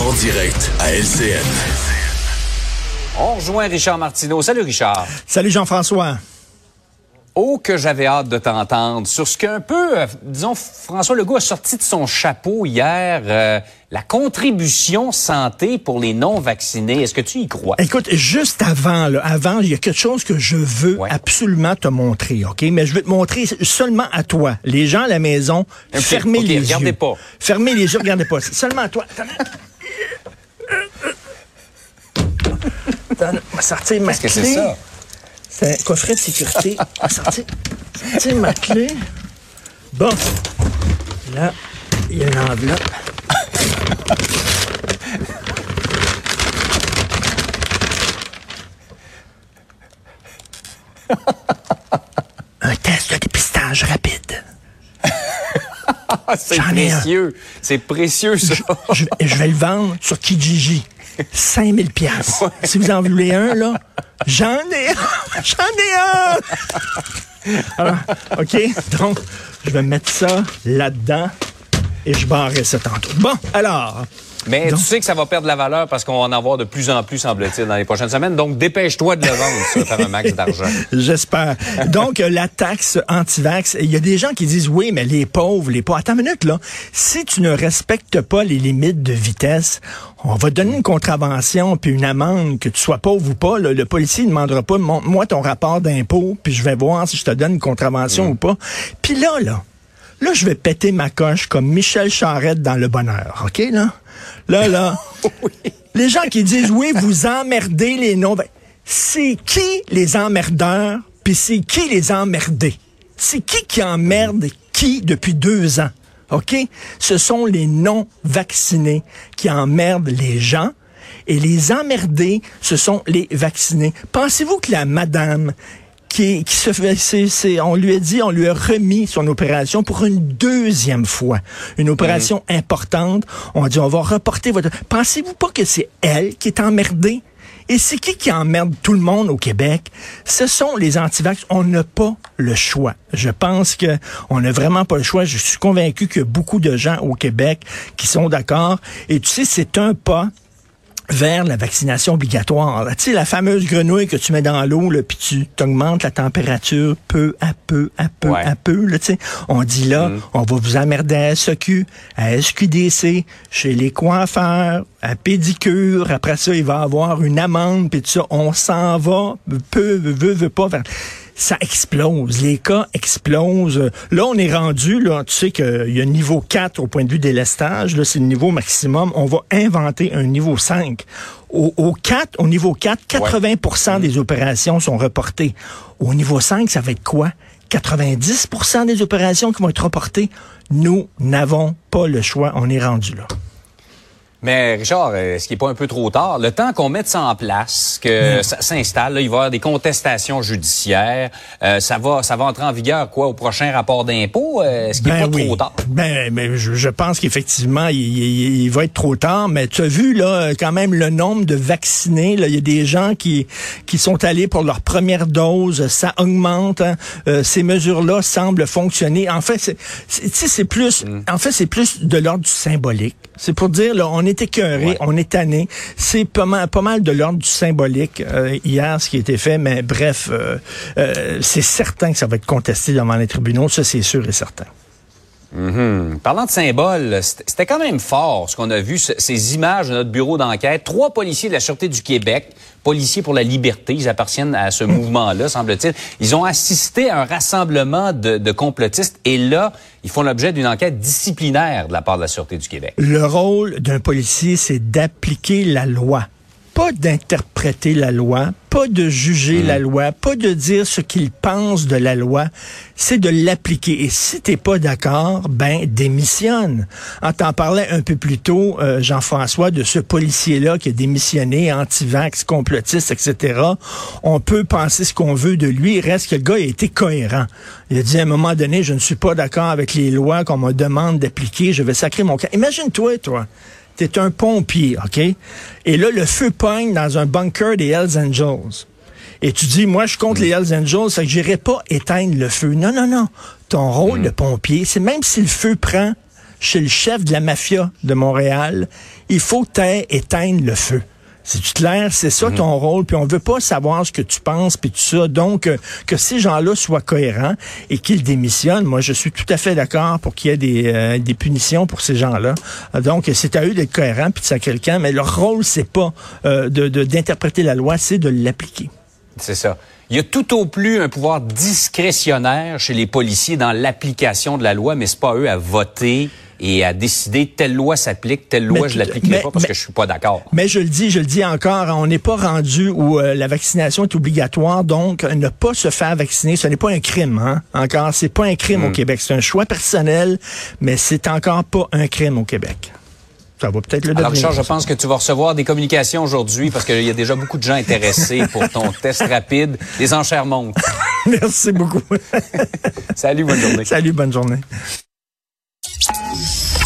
En direct à LCN. On rejoint Richard Martineau. Salut Richard. Salut Jean-François. Oh, que j'avais hâte de t'entendre sur ce qu'un peu, euh, disons, François Legault a sorti de son chapeau hier, euh, la contribution santé pour les non-vaccinés. Est-ce que tu y crois? Écoute, juste avant, là, avant, il y a quelque chose que je veux Ouais. absolument te montrer, OK? Mais je veux te montrer seulement à toi. Les gens à la maison, Ok, fermez les regardez yeux. pas. Fermez les yeux, regardez pas. Seulement à toi. Attends. On va sortir ma Qu'est-ce que c'est ça? C'est un coffret de sécurité. On va sortir, sortir ma clé. Bon. Là, il y a une enveloppe. Un test de dépistage rapide. C'est précieux. C'est précieux, ça. Je, je vais le vendre sur Kijiji. 5000 pièces. Si vous en voulez un, là, j'en ai un. J'en ai un. Alors, OK, donc, je vais mettre ça là-dedans et je barrerai ça tantôt. Bon, alors, Mais Donc- tu sais que ça va perdre la valeur parce qu'on va en avoir de plus en plus, semble-t-il, dans les prochaines semaines. Donc, dépêche-toi de le vendre, ça, faire un max d'argent. J'espère. Donc, euh, la taxe anti-vax, il y a des gens qui disent, oui, mais les pauvres, les pauvres. Attends une minute, là. Si tu ne respectes pas les limites de vitesse, on va te donner une contravention puis une amende, que tu sois pauvre ou pas. là. le policier ne demandera pas, montre-moi ton rapport d'impôt, puis je vais voir si je te donne une contravention ou pas. Puis là, là, là, je vais péter ma coche comme Michel Charette dans Le Bonheur, OK, là? Là, là. Les gens qui disent, oui, vous emmerdez les non c'est qui les emmerdeurs, puis c'est qui les emmerdés? C'est qui qui emmerde qui depuis deux ans? OK? Ce sont les non-vaccinés qui emmerdent les gens. Et les emmerdés, ce sont les vaccinés. Pensez-vous que la madame qui, qui se fait, c'est, c'est- on lui a dit, on lui a remis son opération pour une deuxième fois. Une opération importante. On a dit, on va reporter votre... Pensez-vous pas que c'est elle qui est emmerdée? Et c'est qui qui emmerde tout le monde au Québec? Ce sont les antivax. On n'a pas le choix. Je pense que on n'a vraiment pas le choix. Je suis convaincu qu'il y a beaucoup de gens au Québec qui sont d'accord. Et tu sais, c'est un pas vers la vaccination obligatoire. Tu sais, la fameuse grenouille que tu mets dans l'eau, puis tu augmentes la température peu à peu, à peu, Ouais. à peu. Là, tu sais. on dit là, on va vous emmerder à SEQ, à SQDC, chez les coiffeurs, à pédicure. Après ça, il va y avoir une amende, puis tout ça. On s'en va, peu, veut, veut pas. vers- ça explose. Les cas explosent. Là, on est rendu, là, tu sais qu'il y a niveau 4 au point de vue des lestages. Là, c'est le niveau maximum. On va inventer un niveau 5. Au, au 4, au niveau 4, 80% des opérations sont reportées. Au niveau 5, ça va être quoi? 90% des opérations qui vont être reportées? Nous n'avons pas le choix. On est rendu là. Mais Richard, euh, est-ce qu'il n'est pas un peu trop tard? Le temps qu'on mette ça en place, que ça s'installe, là, il va y avoir des contestations judiciaires, euh, ça va ça va entrer en vigueur quoi au prochain rapport d'impôt? Euh, est-ce qu'il n'est pas trop tard? Ben, ben, je, je pense qu'effectivement, il, il- il va être trop tard. Mais tu as vu là, quand même le nombre de vaccinés. Là, il y a des gens qui qui sont allés pour leur première dose. Ça augmente. hein. Euh, ces mesures-là semblent fonctionner. En fait, c'est, c'est- tu sais, c'est plus. En fait, c'est plus de l'ordre du symbolique. C'est pour dire, là, on est écœuré, Ouais. on est tanné. C'est pas mal, pas mal de l'ordre du symbolique euh, hier, ce qui a été fait. Mais bref, euh, euh, c'est certain que ça va être contesté devant les tribunaux. Ça, c'est sûr et certain. Mhm. Parlant de symboles, c'était quand même fort ce qu'on a vu, ce- ces images de notre bureau d'enquête. Trois policiers de la Sûreté du Québec, policiers pour la liberté, ils appartiennent à ce mouvement-là, semble-t-il. Ils ont assisté à un rassemblement de, de complotistes et là, ils font l'objet d'une enquête disciplinaire de la part de la Sûreté du Québec. Le rôle d'un policier, c'est d'appliquer la loi. Pas d'interpréter la loi, pas de juger la loi, pas de dire ce qu'il pense de la loi, c'est de l'appliquer. Et si t'es pas d'accord, ben démissionne. En t'en parlait un peu plus tôt, euh, Jean-François, de ce policier-là qui a démissionné, anti-vax, complotiste, etc. On peut penser ce qu'on veut de lui, reste que le gars a été cohérent. Il a dit à un moment donné, je ne suis pas d'accord avec les lois qu'on me demande d'appliquer, je vais sacrer mon cas. Imagine-toi, toi. T'es un pompier, OK? Et là, le feu pogne dans un bunker des Hells Angels. Et tu dis, moi, je compte les Hells Angels, ça que j'irai pas éteindre le feu. Non, non, non. Ton rôle de pompier, c'est même si le feu prend chez le chef de la mafia de Montréal, il faut éteindre le feu. C'est clair, c'est ça ton rôle, puis on veut pas savoir ce que tu penses, puis tout ça. Donc, euh, que ces gens-là soient cohérents et qu'ils démissionnent, moi, je suis tout à fait d'accord pour qu'il y ait des, euh, des punitions pour ces gens-là. Euh, donc, c'est à eux d'être cohérents, puis de ça quelqu'un, mais leur rôle, c'est pas de d'interpréter la loi, c'est de l'appliquer. C'est ça. Il y a tout au plus un pouvoir discrétionnaire chez les policiers dans l'application de la loi, mais c'est pas eux à voter et à décider telle loi s'applique, telle loi je l'appliquerai pas parce que je suis pas d'accord. Mais je le dis, je le dis encore, on n'est pas rendu où euh, la vaccination est obligatoire, donc ne pas se faire vacciner, ce n'est pas un crime, hein? Encore, c'est pas un crime au hmm. Québec, c'est un choix personnel, mais c'est encore pas un crime au Québec. Ça va peut-être le Alors, Richard, je pense que tu vas recevoir des communications aujourd'hui parce qu'il y a déjà beaucoup de gens intéressés pour ton test rapide. Les enchères montent. Merci beaucoup. Salut, bonne journée. Salut, bonne journée.